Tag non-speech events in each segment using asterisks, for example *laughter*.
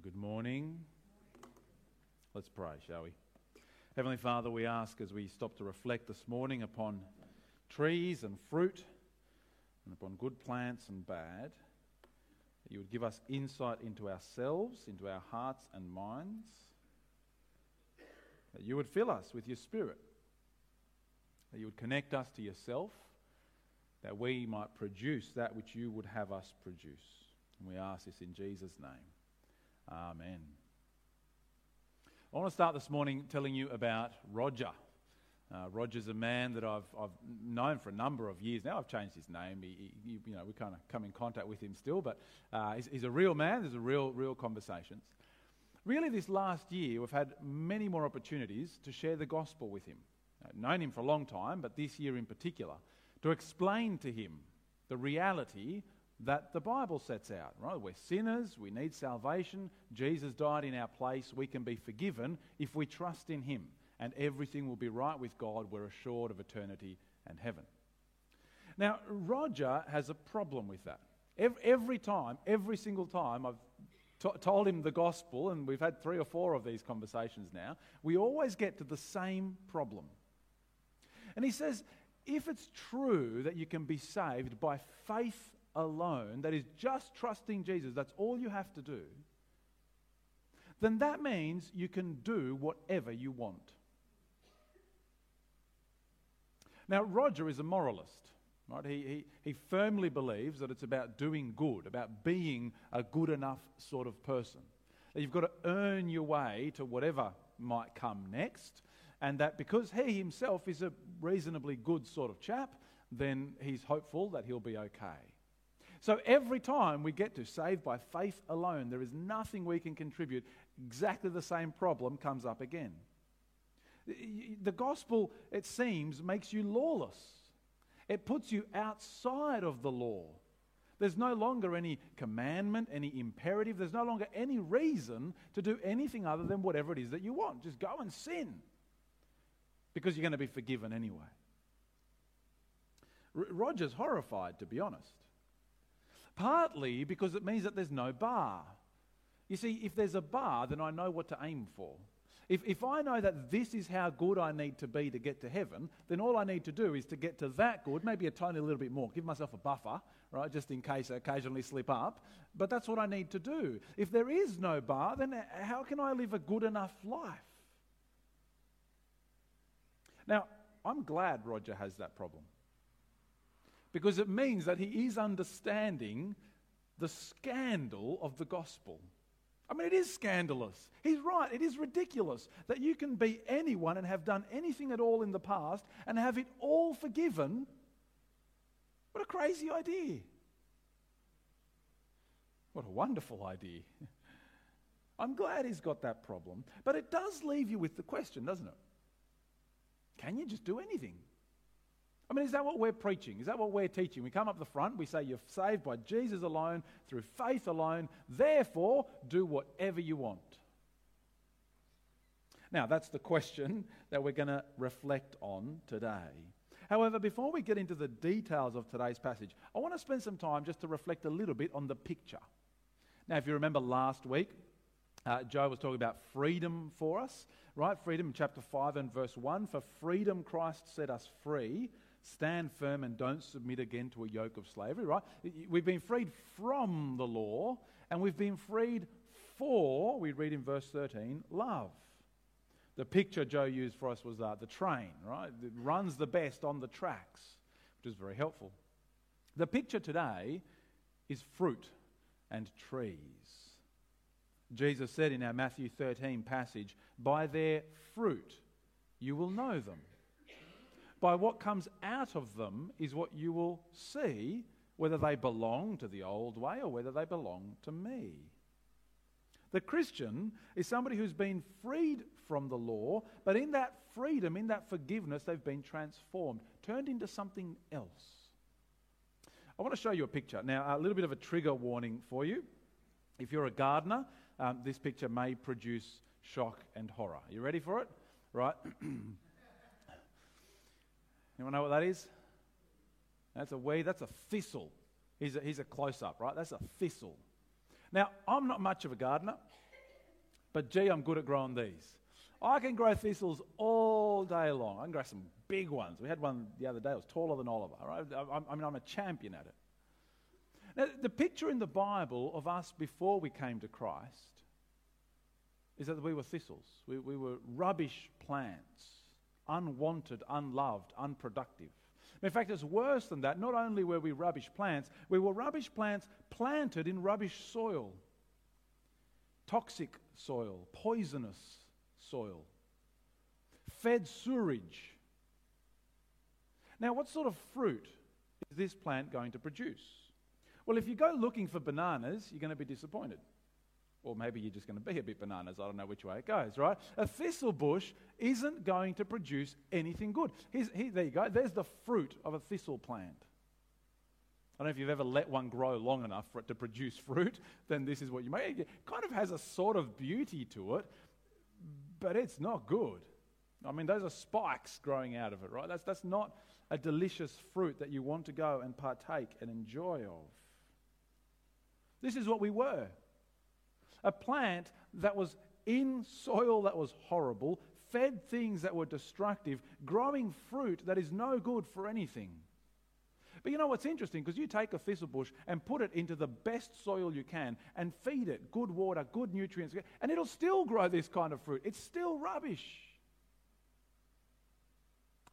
Well, good morning. Let's pray, shall we? Heavenly Father, we ask as we stop to reflect this morning upon trees and fruit and upon good plants and bad, that you would give us insight into ourselves, into our hearts and minds, that you would fill us with your Spirit, that you would connect us to yourself, that we might produce that which you would have us produce. And we ask this in Jesus' name. Amen. I want to start this morning telling you about Roger. Uh, Roger's a man that I've, I've known for a number of years now. I've changed his name. He, he, you know, we kind of come in contact with him still, but uh, he's, he's, a real man. There's a real, real conversations. Really, this last year, we've had many more opportunities to share the gospel with him. I've known him for a long time, but this year in particular, to explain to him the reality that the Bible sets out, right? We're sinners, we need salvation. Jesus died in our place. We can be forgiven if we trust in Him, and everything will be right with God. We're assured of eternity and heaven. Now, Roger has a problem with that. Every, time, every single time I've t- told him the gospel, and we've had three or four of these conversations now, we always get to the same problem. And he says, if it's true that you can be saved by faith alone, that is just trusting Jesus, that's all you have to do, then that means you can do whatever you want. Now, Roger is a moralist. Right? He, he, he firmly believes that it's about doing good, about being a good enough sort of person. That you've got to earn your way to whatever might come next, and that because he himself is a reasonably good sort of chap, then he's hopeful that he'll be okay. So every time we get to saved by faith alone, there is nothing we can contribute. Exactly the same problem comes up again. The gospel, it seems, makes you lawless. It puts you outside of the law. There's no longer any commandment, any imperative. There's no longer any reason to do anything other than whatever it is that you want. Just go and sin because you're going to be forgiven anyway. R- Roger's horrified, to be honest. Partly because it means that there's no bar. You see, if there's a bar, then I know what to aim for. If, if I know that this is how good I need to be to get to heaven, then all I need to do is to get to that good, maybe a tiny little bit more, give myself a buffer, right, just in case I occasionally slip up. But that's what I need to do. If there is no bar, then how can I live a good enough life? Now, I'm glad Roger has that problem because it means that he is understanding the scandal of the gospel. I mean, it is scandalous. He's right. It is ridiculous that you can be anyone and have done anything at all in the past and have it all forgiven. What a crazy idea. What a wonderful idea. *laughs* I'm glad he's got that problem. But it does leave you with the question, doesn't it? Can you just do anything? I mean, is that what we're preaching? Is that what we're teaching? We come up the front, we say you're saved by Jesus alone, through faith alone, therefore do whatever you want. Now, that's the question that we're going to reflect on today. However, before we get into the details of today's passage, I want to spend some time just to reflect a little bit on the picture. Now, if you remember last week, uh, Joe was talking about freedom for us, right? Freedom in chapter 5 and verse 1. For freedom Christ set us free. Stand firm and don't submit again to a yoke of slavery, right? We've been freed from the law and we've been freed for, we read in verse 13, love. The picture Joe used for us was uh, the train, right? It runs the best on the tracks, which is very helpful. The picture today is fruit and trees. Jesus said in our Matthew 13 passage, By their fruit you will know them. By what comes out of them is what you will see whether they belong to the old way or whether they belong to me. The Christian is somebody who's been freed from the law, but in that freedom, in that forgiveness, they've been transformed, turned into something else. I want to show you a picture. Now, a little bit of a trigger warning for you. If you're a gardener, um, this picture may produce shock and horror. Are you ready for it? Right? *clears throat* Anyone know what that is? That's a weed, that's a thistle. Here's a, a close up, right? That's a thistle. Now, I'm not much of a gardener. but gee, I'm good at growing these. I can grow thistles all day long. I can grow some big ones. We had one the other day, it was taller than Oliver. Right? I, I mean, I'm a champion at it. Now, the picture in the Bible of us before we came to Christ is that we were thistles. We, we were rubbish plants, unwanted, unloved, unproductive. In fact, it's worse than that. Not only were we rubbish plants, we were rubbish plants planted in rubbish soil, toxic soil, poisonous soil, fed sewage. Now, what sort of fruit is this plant going to produce? Well, if you go looking for bananas, you're going to be disappointed. Or maybe you're just going to be a bit bananas. I don't know which way it goes, right? A thistle bush isn't going to produce anything good. Here's, here, there you go. There's the fruit of a thistle plant. I don't know if you've ever let one grow long enough for it to produce *laughs* fruit, then this is what you make. It kind of has a sort of beauty to it, but it's not good. I mean, those are spikes growing out of it, right? That's, that's not a delicious fruit that you want to go and partake and enjoy of. This is what we were a plant that was in soil that was horrible, fed things that were destructive, growing fruit that is no good for anything. But you know what's interesting? Because you take a thistle bush and put it into the best soil you can and feed it good water, good nutrients, and it'll still grow this kind of fruit. It's still rubbish.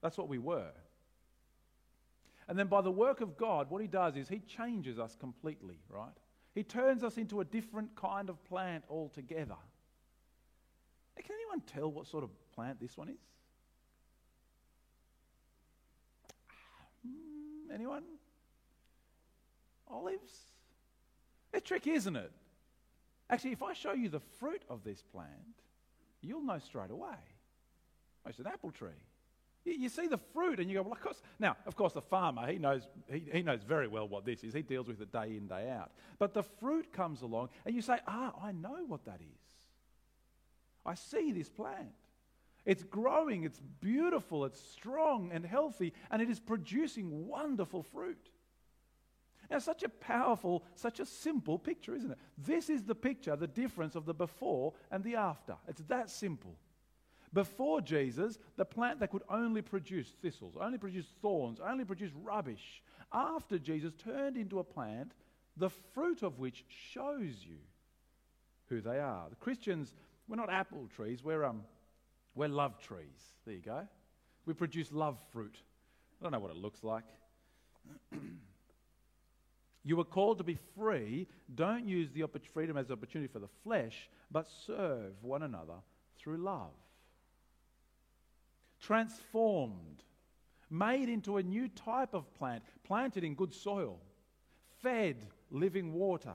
That's what we were. And then by the work of God, what He does is He changes us completely, right? He turns us into a different kind of plant altogether. Can anyone tell what sort of plant this one is? Hmm, anyone? Olives? A trick, isn't it? Actually, if I show you the fruit of this plant, you'll know straight away. It's an apple tree. You see the fruit and you go, well, of course. Now, of course, the farmer, he knows, he, he knows very well what this is. He deals with it day in, day out. But the fruit comes along and you say, ah, I know what that is. I see this plant. It's growing, it's beautiful, it's strong and healthy, and it is producing wonderful fruit. Now, such a powerful, such a simple picture, isn't it? This is the picture, the difference of the before and the after. It's that simple. Before Jesus, the plant that could only produce thistles, only produce thorns, only produce rubbish. After Jesus turned into a plant, the fruit of which shows you who they are. The Christians, we're not apple trees, we're, um, we're love trees. There you go. We produce love fruit. I don't know what it looks like. *clears throat* you were called to be free. Don't use the freedom as opportunity for the flesh, but serve one another through love transformed, made into a new type of plant, planted in good soil, fed living water,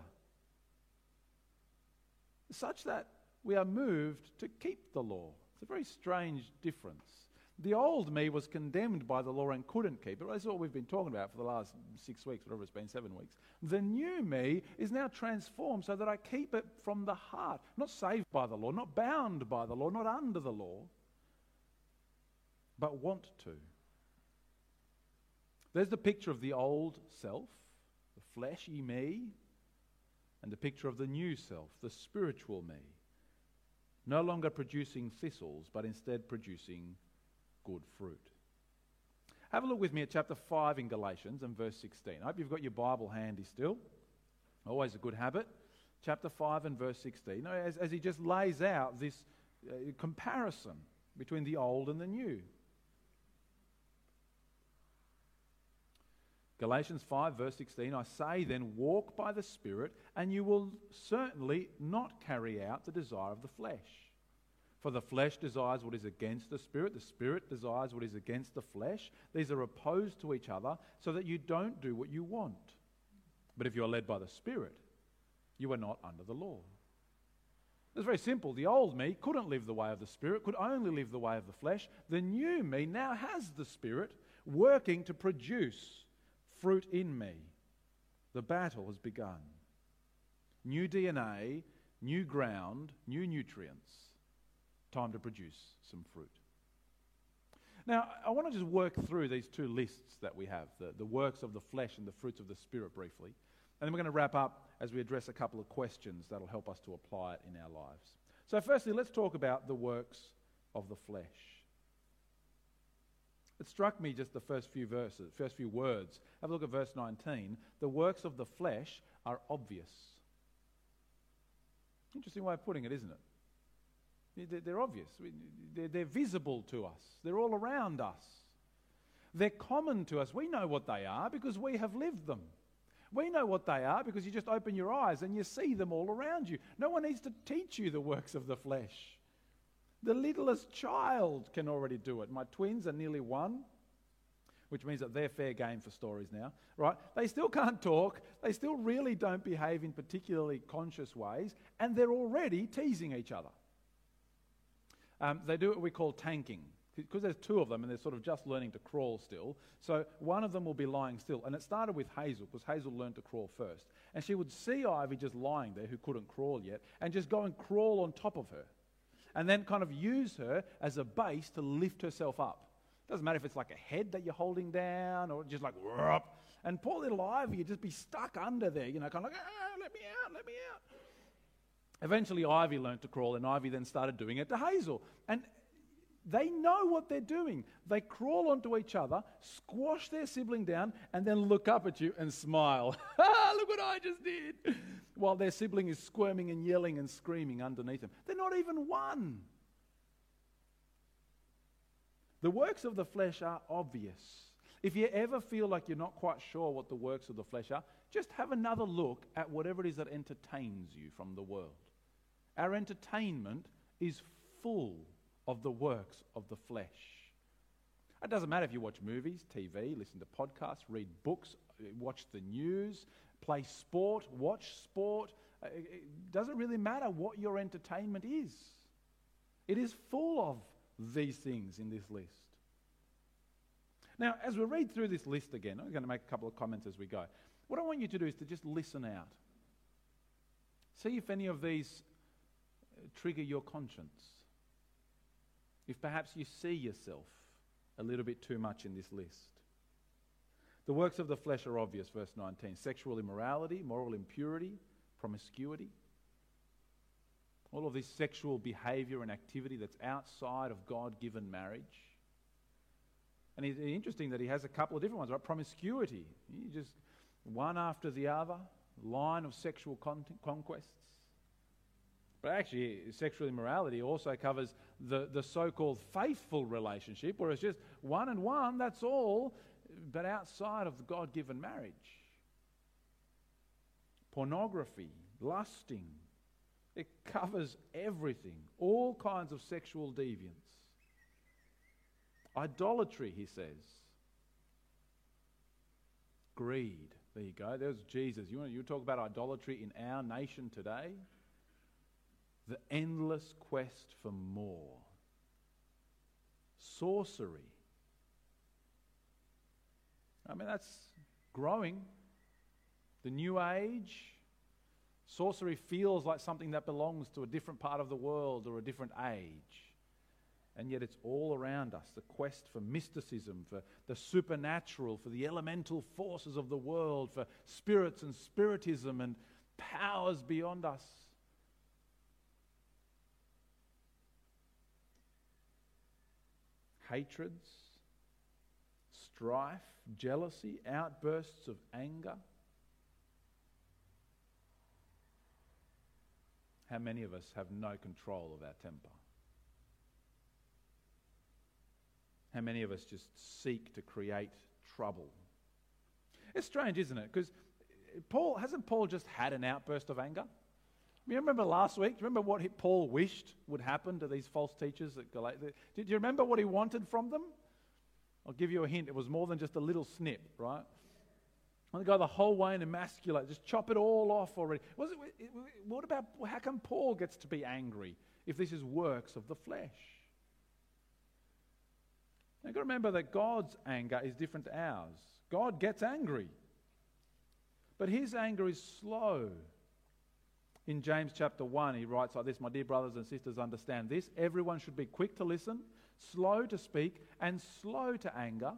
such that we are moved to keep the law. It's a very strange difference. The old me was condemned by the law and couldn't keep it. That's what we've been talking about for the last six weeks, whatever it's been, seven weeks. The new me is now transformed so that I keep it from the heart, not saved by the law, not bound by the law, not under the law, but want to. There's the picture of the old self, the fleshy me, and the picture of the new self, the spiritual me. No longer producing thistles, but instead producing good fruit. Have a look with me at chapter 5 in Galatians and verse 16. I hope you've got your Bible handy still. Always a good habit. Chapter 5 and verse 16. As, as he just lays out this uh, comparison between the old and the new. Galatians 5, verse 16 I say then, walk by the Spirit, and you will certainly not carry out the desire of the flesh. For the flesh desires what is against the Spirit, the Spirit desires what is against the flesh. These are opposed to each other, so that you don't do what you want. But if you are led by the Spirit, you are not under the law. It's very simple. The old me couldn't live the way of the Spirit, could only live the way of the flesh. The new me now has the Spirit working to produce fruit in me. The battle has begun. New DNA, new ground, new nutrients. Time to produce some fruit. Now, I want to just work through these two lists that we have the, the works of the flesh and the fruits of the Spirit briefly. And then we're going to wrap up as we address a couple of questions that'll help us to apply it in our lives. So, firstly, let's talk about the works of the flesh. It struck me just the first few verses, first few words. Have a look at verse 19. The works of the flesh are obvious. Interesting way of putting it, isn't it? They're obvious. They're visible to us. They're all around us. They're common to us. We know what they are because we have lived them. We know what they are because you just open your eyes and you see them all around you. No one needs to teach you the works of the flesh. The littlest child can already do it. My twins are nearly one, which means that they're fair game for stories now, right? They still can't talk. They still really don't behave in particularly conscious ways, and they're already teasing each other. Um, they do what we call tanking because there's two of them and they're sort of just learning to crawl still. So one of them will be lying still. And it started with Hazel because Hazel learned to crawl first. And she would see Ivy just lying there, who couldn't crawl yet, and just go and crawl on top of her. And then kind of use her as a base to lift herself up. Doesn't matter if it's like a head that you're holding down or just like, and poor little Ivy would just be stuck under there, you know, kind of like, ah, let me out, let me out. Eventually, Ivy learned to crawl, and Ivy then started doing it to Hazel. And they know what they're doing. They crawl onto each other, squash their sibling down, and then look up at you and smile. *laughs* Look what I just did. While their sibling is squirming and yelling and screaming underneath them. They're not even one. The works of the flesh are obvious. If you ever feel like you're not quite sure what the works of the flesh are, just have another look at whatever it is that entertains you from the world. Our entertainment is full of the works of the flesh. It doesn't matter if you watch movies, TV, listen to podcasts, read books, watch the news, play sport, watch sport. Uh, it doesn't really matter what your entertainment is. It is full of these things in this list. Now, as we read through this list again, I'm going to make a couple of comments as we go. What I want you to do is to just listen out. See if any of these uh, trigger your conscience if perhaps you see yourself a little bit too much in this list. The works of the flesh are obvious, verse 19 sexual immorality, moral impurity, promiscuity. All of this sexual behavior and activity that's outside of God given marriage. And it's interesting that he has a couple of different ones, right? Promiscuity. You just one after the other, line of sexual con- conquests. But actually, sexual immorality also covers the, the so called faithful relationship, where it's just one and one, that's all, but outside of God given marriage. Pornography, lusting, it covers everything, all kinds of sexual deviance. Idolatry, he says. Greed. There you go. There's Jesus. You, want, you talk about idolatry in our nation today? The endless quest for more. Sorcery. I mean, that's growing. The new age. Sorcery feels like something that belongs to a different part of the world or a different age. And yet it's all around us the quest for mysticism, for the supernatural, for the elemental forces of the world, for spirits and spiritism and powers beyond us. Hatreds, strife, jealousy, outbursts of anger. How many of us have no control of our temper? How many of us just seek to create trouble? It's strange, isn't it? Because Paul hasn't Paul just had an outburst of anger? You remember last week? Do you remember what Paul wished would happen to these false teachers at Galatia? Did you remember what he wanted from them? I'll give you a hint. It was more than just a little snip, right? I want to go the whole way and emasculate, just chop it all off already. Was it, what about how come Paul gets to be angry if this is works of the flesh? Now, you've got to remember that God's anger is different to ours. God gets angry, but his anger is slow in James chapter 1, he writes like this My dear brothers and sisters, understand this. Everyone should be quick to listen, slow to speak, and slow to anger,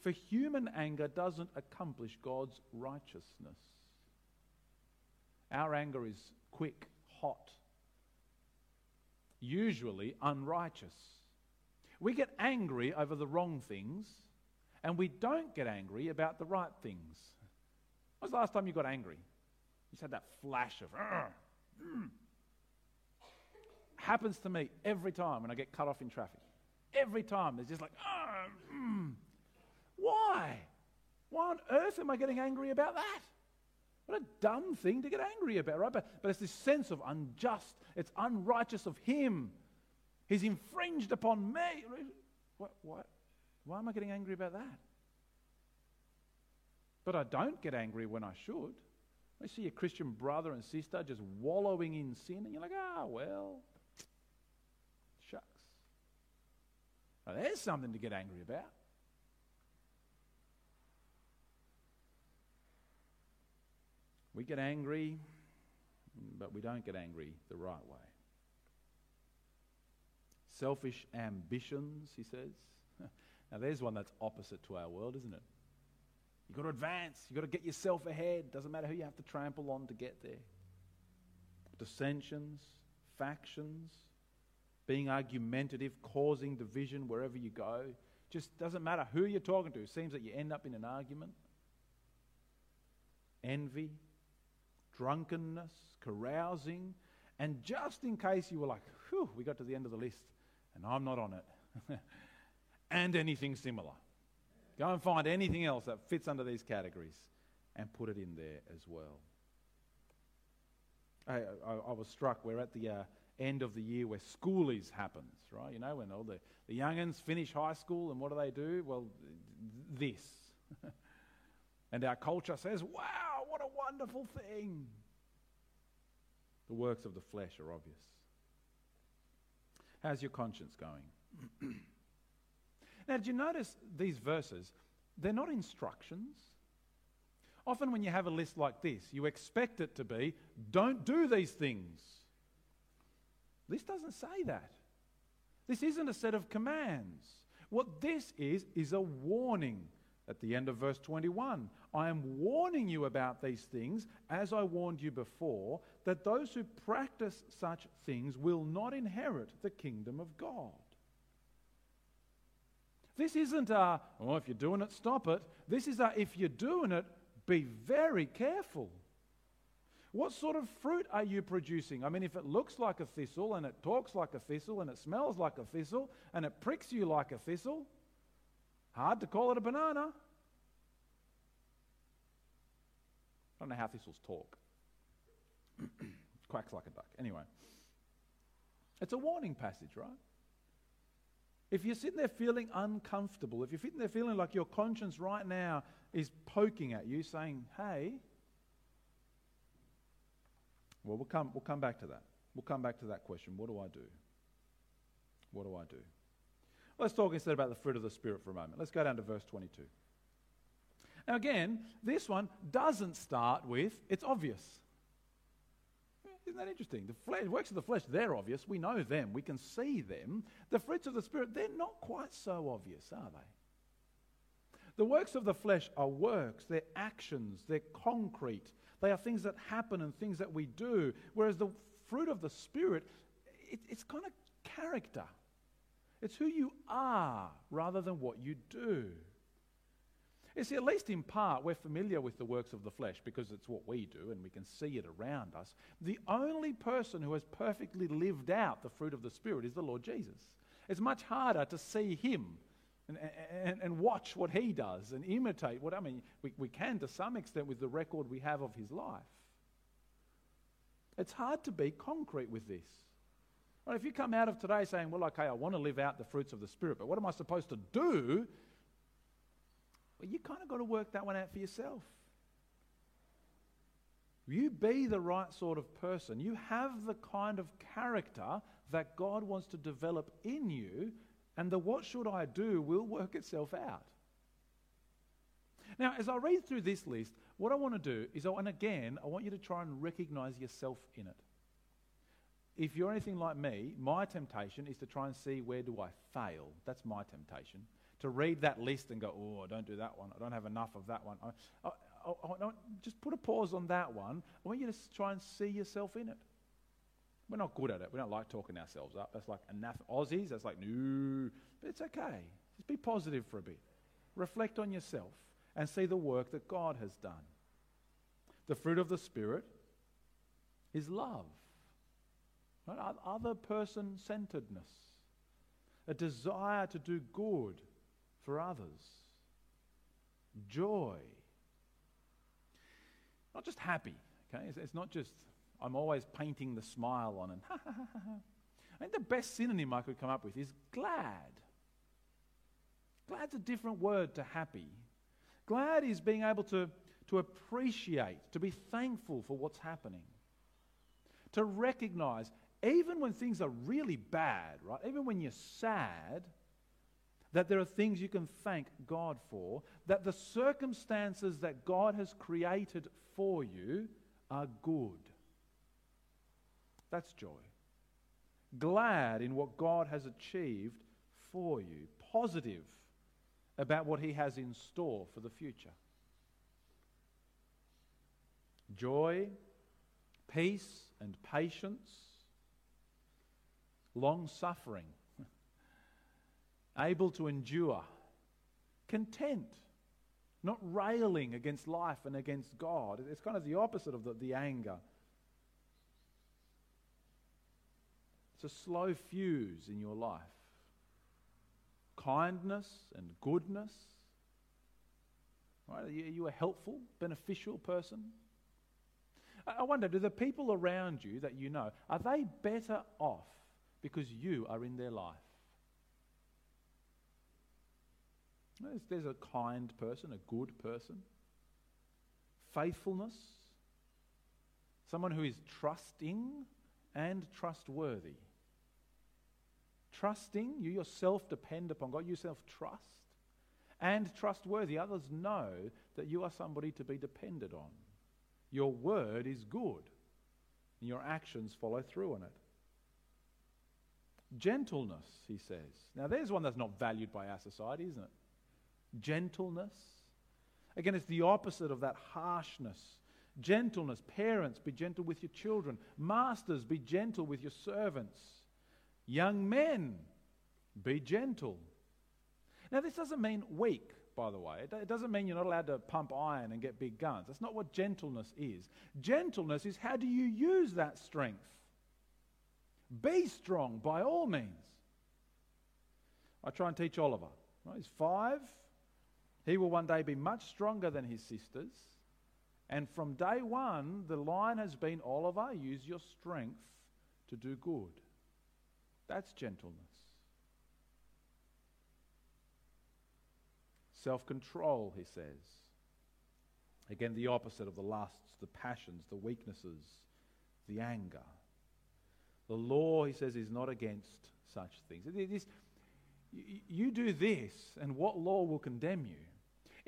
for human anger doesn't accomplish God's righteousness. Our anger is quick, hot. usually unrighteous. We get angry over the wrong things, and we don't get angry about the right things. When was the last time you got angry? You just had that flash of, mm. Happens to me every time when I get cut off in traffic. Every time there's just like, mm. why? Why on earth am I getting angry about that? What a dumb thing to get angry about, right? But, but it's this sense of unjust, it's unrighteous of Him. He's infringed upon me. What, what, why am I getting angry about that? But I don't get angry when I should. I see a Christian brother and sister just wallowing in sin, and you're like, ah, well, shucks. Now, there's something to get angry about. We get angry, but we don't get angry the right way. Selfish ambitions, he says. *laughs* now, there's one that's opposite to our world, isn't it? You've got to advance. You've got to get yourself ahead. Doesn't matter who you have to trample on to get there. Dissensions, factions, being argumentative, causing division wherever you go. Just doesn't matter who you're talking to. It seems that you end up in an argument. Envy, drunkenness, carousing. And just in case you were like, whew, we got to the end of the list and I'm not on it. *laughs* and anything similar. Go and find anything else that fits under these categories and put it in there as well. I, I, I was struck, we're at the uh, end of the year where schoolies happens, right? You know, when all the, the youngins finish high school and what do they do? Well, this. *laughs* and our culture says, wow, what a wonderful thing. The works of the flesh are obvious. How's your conscience going? *clears throat* now, did you notice these verses? They're not instructions. Often, when you have a list like this, you expect it to be don't do these things. This doesn't say that. This isn't a set of commands. What this is, is a warning at the end of verse 21. I am warning you about these things, as I warned you before, that those who practice such things will not inherit the kingdom of God. This isn't a, well, if you're doing it, stop it. This is a, if you're doing it, be very careful. What sort of fruit are you producing? I mean, if it looks like a thistle and it talks like a thistle and it smells like a thistle and it pricks you like a thistle, hard to call it a banana. I don't know how thistles talk. *clears throat* Quacks like a duck. Anyway, it's a warning passage, right? If you're sitting there feeling uncomfortable, if you're sitting there feeling like your conscience right now is poking at you, saying, hey, well, we'll come, we'll come back to that. We'll come back to that question. What do I do? What do I do? Let's talk instead about the fruit of the Spirit for a moment. Let's go down to verse 22. Now, again, this one doesn't start with, it's obvious. Isn't that interesting? The flesh, works of the flesh, they're obvious. We know them. We can see them. The fruits of the Spirit, they're not quite so obvious, are they? The works of the flesh are works, they're actions, they're concrete. They are things that happen and things that we do. Whereas the fruit of the Spirit, it, it's kind of character. It's who you are rather than what you do. You see, at least in part, we're familiar with the works of the flesh because it's what we do and we can see it around us. The only person who has perfectly lived out the fruit of the Spirit is the Lord Jesus. It's much harder to see him and, and, and watch what he does and imitate what, I mean, we, we can to some extent with the record we have of his life. It's hard to be concrete with this. If you come out of today saying, well, okay, I want to live out the fruits of the Spirit, but what am I supposed to do? Well, you kind of got to work that one out for yourself. You be the right sort of person. You have the kind of character that God wants to develop in you, and the what should I do will work itself out. Now, as I read through this list, what I want to do is, and again, I want you to try and recognize yourself in it. If you're anything like me, my temptation is to try and see where do I fail. That's my temptation to read that list and go, oh, I don't do that one. I don't have enough of that one. I, I, I, just put a pause on that one. I want you to try and see yourself in it. We're not good at it. We don't like talking ourselves up. That's like enough Aussies. That's like, no. But it's okay. Just be positive for a bit. Reflect on yourself and see the work that God has done. The fruit of the Spirit is love, other person centeredness, a desire to do good for others, joy. Not just happy, okay? It's, it's not just I'm always painting the smile on and *laughs* ha ha ha ha. I think the best synonym I could come up with is glad. Glad's a different word to happy. Glad is being able to, to appreciate, to be thankful for what's happening, to recognize, even when things are really bad, right? Even when you're sad, that there are things you can thank God for, that the circumstances that God has created for you are good. That's joy. Glad in what God has achieved for you. Positive about what He has in store for the future. Joy, peace, and patience, long suffering, able to endure, content, not railing against life and against God. It's kind of the opposite of the, the anger. It's a slow fuse in your life kindness and goodness? Right? Are you a helpful, beneficial person? I wonder, do the people around you that you know, are they better off because you are in their life? There's, there's a kind person, a good person. Faithfulness. Someone who is trusting and trustworthy. Trusting, you yourself depend upon God, you yourself trust, and trustworthy. Others know that you are somebody to be depended on. Your word is good, and your actions follow through on it. Gentleness, he says. Now, there's one that's not valued by our society, isn't it? Gentleness. Again, it's the opposite of that harshness. Gentleness. Parents, be gentle with your children. Masters, be gentle with your servants. Young men, be gentle. Now, this doesn't mean weak, by the way. It doesn't mean you're not allowed to pump iron and get big guns. That's not what gentleness is. Gentleness is how do you use that strength? Be strong by all means. I try and teach Oliver. Right? He's five. He will one day be much stronger than his sisters. And from day one, the line has been Oliver, use your strength to do good. That's gentleness. Self control, he says. Again, the opposite of the lusts, the passions, the weaknesses, the anger. The law, he says, is not against such things. You do this, and what law will condemn you?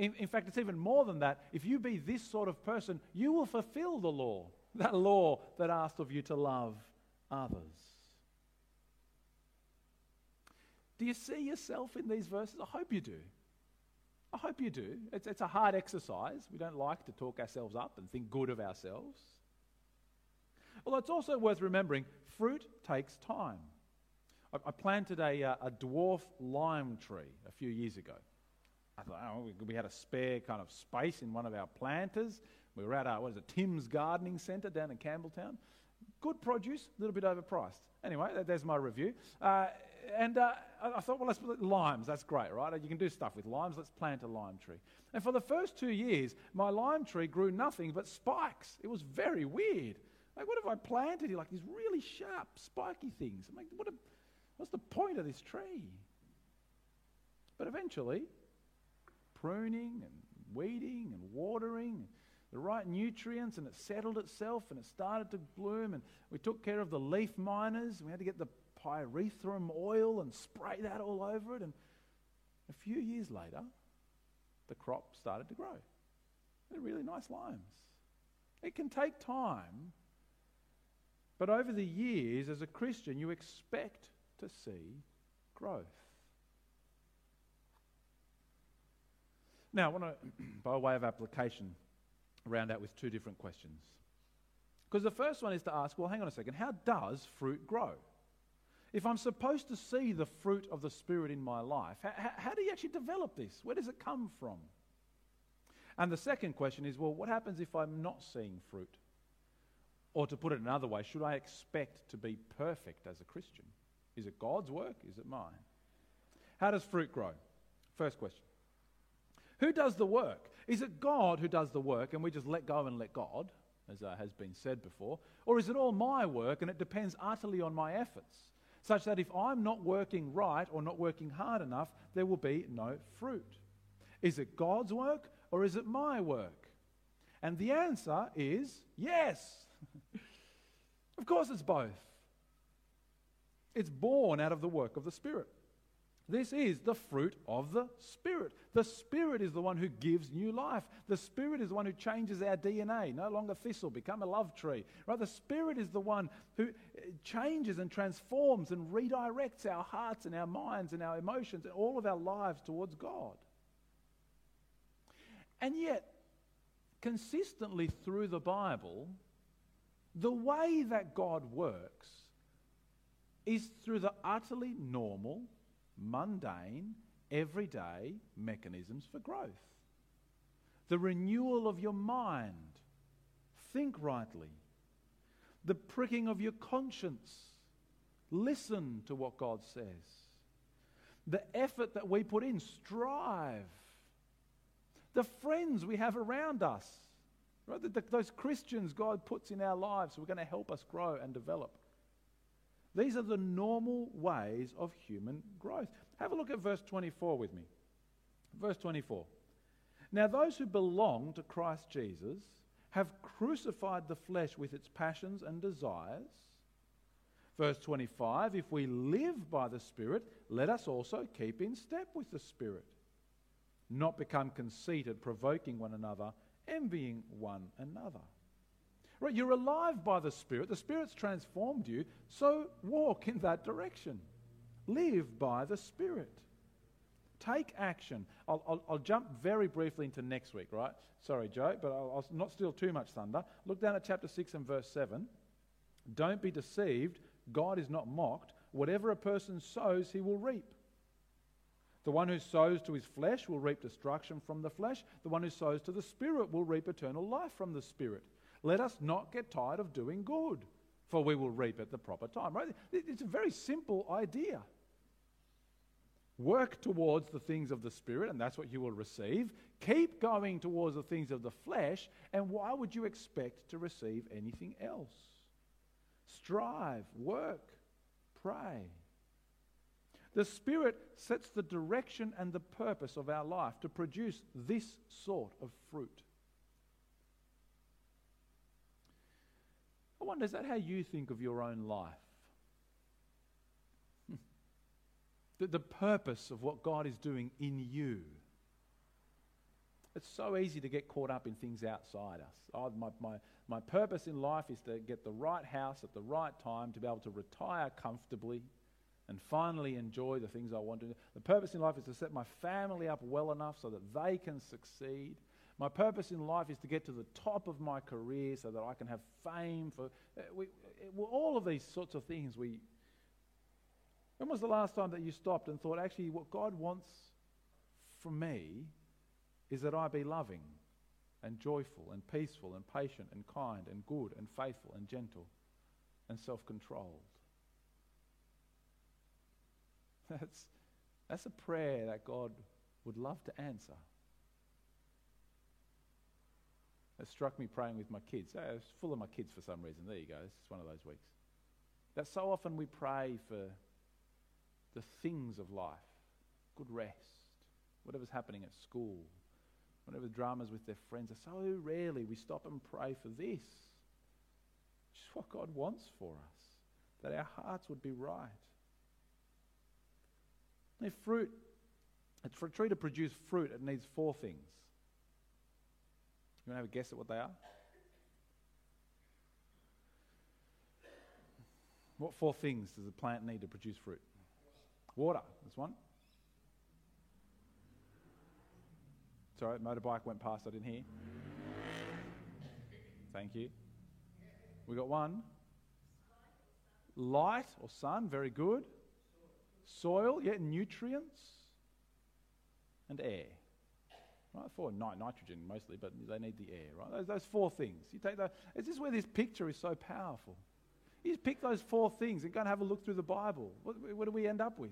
In, in, fact, it's even more than that. If you be this sort of person, you will fulfill the law, that law that asked of you to love others. Do you see yourself in these verses? I hope you do. I hope you do. It's, it's a hard exercise. We don't like to talk ourselves up and think good of ourselves. Although it's also worth remembering, fruit takes time. I, I planted a, uh, a dwarf lime tree a few years ago. I thought, oh, we had a spare kind of space in one of our planters. We were at, our, what is it, Tim's Gardening Centre down in Campbelltown. Good produce, a little bit overpriced. Anyway, there's my review. Uh, and uh, I thought, well, let's put limes. That's great, right? You can do stuff with limes. Let's plant a lime tree. And for the first two years, my lime tree grew nothing but spikes. It was very weird. Like, what have I planted here? Like these really sharp, spiky things. I'm like, what a, what's the point of this tree? But eventually, pruning and weeding and watering, the right nutrients, and it settled itself and it started to bloom. And we took care of the leaf miners. We had to get the pyrethrum oil and spray that all over it. And a few years later, the crop started to grow. They're really nice limes. It can take time, but over the years, as a Christian, you expect to see growth. Now, I want *clears throat* to, by way of application, round out with two different questions. Because the first one is to ask, well, hang on a second, how does fruit grow? If I'm supposed to see the fruit of the Spirit in my life, how, how, do you actually develop this? Where does it come from? And the second question is, well, what happens if I'm not seeing fruit? Or to put it another way, should I expect to be perfect as a Christian? Is it God's work? Is it mine? How does fruit grow? First question. Who does the work? Is it God who does the work and we just let go and let God, as uh, has been said before? Or is it all my work and it depends utterly on my efforts? Such that if I'm not working right or not working hard enough, there will be no fruit. Is it God's work or is it my work? And the answer is yes. *laughs* of course, it's both. It's born out of the work of the Spirit. This is the fruit of the Spirit. The Spirit is the one who gives new life. The Spirit is the one who changes our DNA. No longer thistle, become a love tree. Right? The Spirit is the one who uh, changes and transforms and redirects our hearts and our minds and our emotions and all of our lives towards God. And yet, consistently through the Bible, the way that God works is through the utterly normal, mundane, everyday mechanisms for growth. The renewal of your mind, think rightly. The pricking of your conscience, listen to what God says. The effort that we put in, strive. The friends we have around us, right? The, the, those Christians God puts in our lives who are going to help us grow and develop. These are the normal ways of human growth. Have a look at verse 24 with me. Verse 24. Now, those who belong to Christ Jesus have crucified the flesh with its passions and desires. Verse 25 If we live by the Spirit, let us also keep in step with the Spirit. Not become conceited, provoking one another, envying one another. Right? You're alive by the Spirit. The Spirit's transformed you, so walk in that direction. Live by the Spirit. Take action. I'll, I'll, I'll jump very briefly into next week, right? Sorry, Joe, but I'll, I'll not steal too much thunder. Look down at chapter 6 and verse 7. Don't be deceived. God is not mocked. Whatever a person sows, he will reap. The one who sows to his flesh will reap destruction from the flesh. The one who sows to the Spirit will reap eternal life from the Spirit. Let us not get tired of doing good, for we will reap at the proper time. Right? It's a very simple idea. Work towards the things of the Spirit, and that's what you will receive. Keep going towards the things of the flesh, and why would you expect to receive anything else? Strive, work, pray. The Spirit sets the direction and the purpose of our life to produce this sort of fruit. I wonder, is that how you think of your own life? Hmm. the, the purpose of what God is doing in you. It's so easy to get caught up in things outside us. Oh, my, my, my purpose in life is to get the right house at the right time, to be able to retire comfortably and finally enjoy the things I want to do. The purpose in life is to set my family up well enough so that they can succeed. My purpose in life is to get to the top of my career so that I can have fame for uh, we, uh, all of these sorts of things. We. When was the last time that you stopped and thought, actually, what God wants from me is that I be loving and joyful and peaceful and patient and kind and good and faithful and gentle and self controlled? That's, that's a prayer that God would love to answer. It struck me praying with my kids. Uh, I was full of my kids for some reason. There you go. It's one of those weeks. That so often we pray for the things of life good rest, whatever's happening at school, whatever the dramas with their friends. So rarely we stop and pray for this, which is what God wants for us, that our hearts would be right. If fruit, for a tree to produce fruit, it needs four things you want to have a guess at what they are? What four things does a plant need to produce fruit? Water, that's one. Sorry, motorbike went past, I didn't hear. Thank you. We got one. Light or sun, very good. Soil, yeah, nutrients. And air. Right, for nitrogen mostly, but they need the air, right? Those, those four things. You take that. This is where this picture is so powerful. You just pick those four things and go and have a look through the Bible. What, what do we end up with?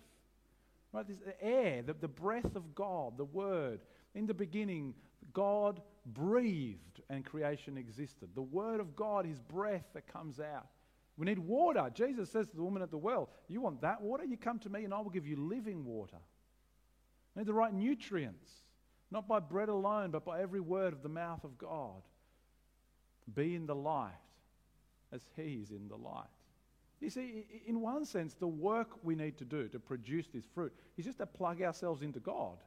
Right, this air, the, the breath of God, the Word. In the beginning, God breathed and creation existed. The Word of God is breath that comes out. We need water. Jesus says to the woman at the well, You want that water? You come to me and I will give you living water. We need the right nutrients, not by bread alone, but by every word of the mouth of God. Be in the light as He is in the light. You see, in one sense, the work we need to do to produce this fruit is just to plug ourselves into God,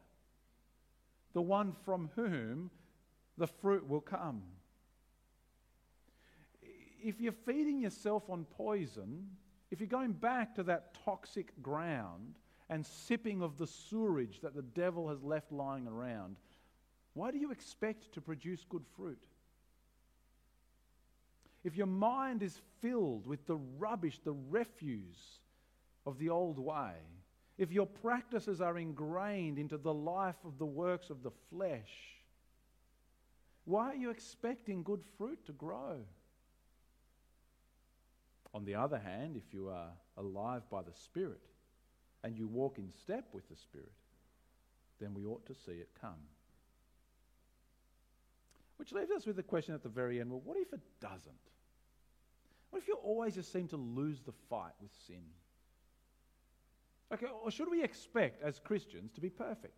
the one from whom the fruit will come. If you're feeding yourself on poison, if you're going back to that toxic ground and sipping of the sewerage that the devil has left lying around, why do you expect to produce good fruit? if your mind is filled with the rubbish, the refuse of the old way, if your practices are ingrained into the life of the works of the flesh, why are you expecting good fruit to grow? On the other hand, if you are alive by the Spirit and you walk in step with the Spirit, then we ought to see it come. Which leaves us with the question at the very end well, what if it doesn't? What if you always just seem to lose the fight with sin? Okay, or should we expect as Christians to be perfect?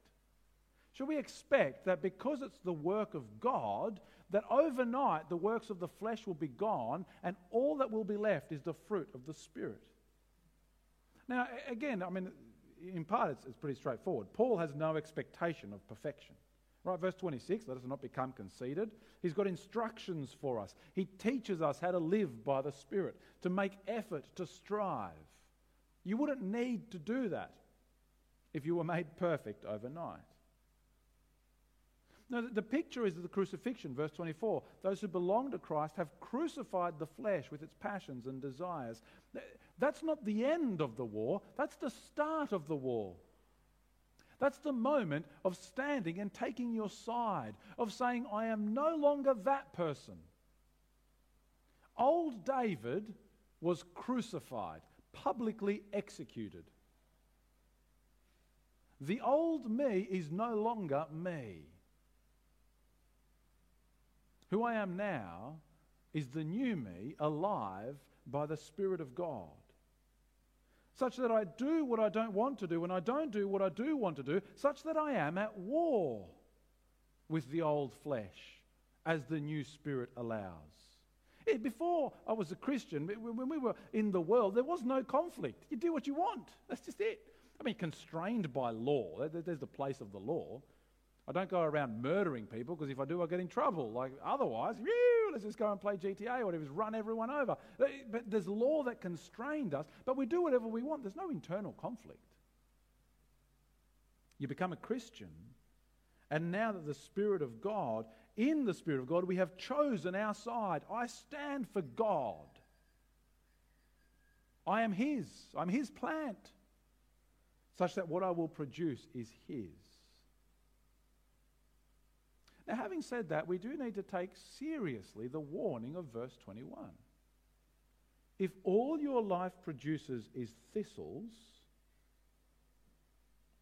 Should we expect that because it's the work of God, that overnight the works of the flesh will be gone and all that will be left is the fruit of the Spirit? Now, again, I mean, in part it's, it's pretty straightforward. Paul has no expectation of perfection. Right, verse 26, let us not become conceited. He's got instructions for us. He teaches us how to live by the Spirit, to make effort, to strive. You wouldn't need to do that if you were made perfect overnight. Now, the picture is of the crucifixion, verse 24. Those who belong to Christ have crucified the flesh with its passions and desires. That's not the end of the war, that's the start of the war. That's the moment of standing and taking your side, of saying, I am no longer that person. Old David was crucified, publicly executed. The old me is no longer me. Who I am now is the new me, alive by the Spirit of God such that I do what I don't want to do, and I don't do what I do want to do, such that I am at war with the old flesh as the new spirit allows. before I was a Christian, when we were in the world, there was no conflict. You do what you want. That's just it. I mean, constrained by law. There's the place of the law. I don't go around murdering people because if I do, I get in trouble. Like otherwise, whew, let's just go and play GTA or whatever, just run everyone over. But there's law that constrained us, but we do whatever we want. There's no internal conflict. You become a Christian, and now that the Spirit of God, in the Spirit of God, we have chosen our side. I stand for God. I am His. I'm His plant, such that what I will produce is His. Now, having said that, we do need to take seriously the warning of verse 21. If all your life produces is thistles,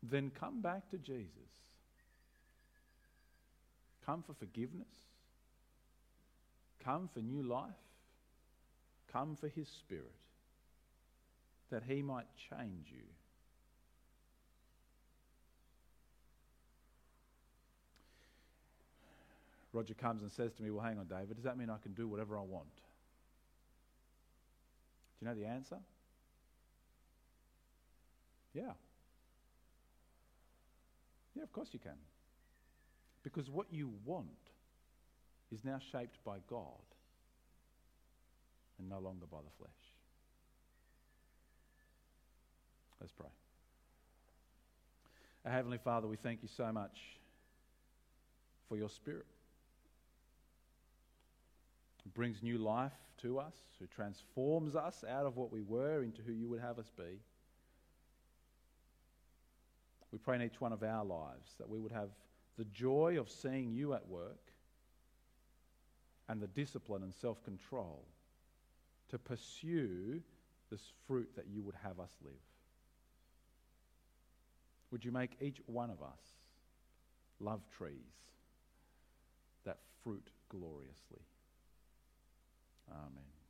then come back to Jesus. Come for forgiveness. Come for new life. Come for His Spirit, that He might change you Roger comes and says to me, Well, hang on, David, does that mean I can do whatever I want? Do you know the answer? Yeah. Yeah, of course you can. Because what you want is now shaped by God and no longer by the flesh. Let's pray. Our Heavenly Father, we thank you so much for your Spirit. Brings new life to us, who transforms us out of what we were into who you would have us be. We pray in each one of our lives that we would have the joy of seeing you at work and the discipline and self control to pursue this fruit that you would have us live. Would you make each one of us love trees that fruit gloriously? Amen.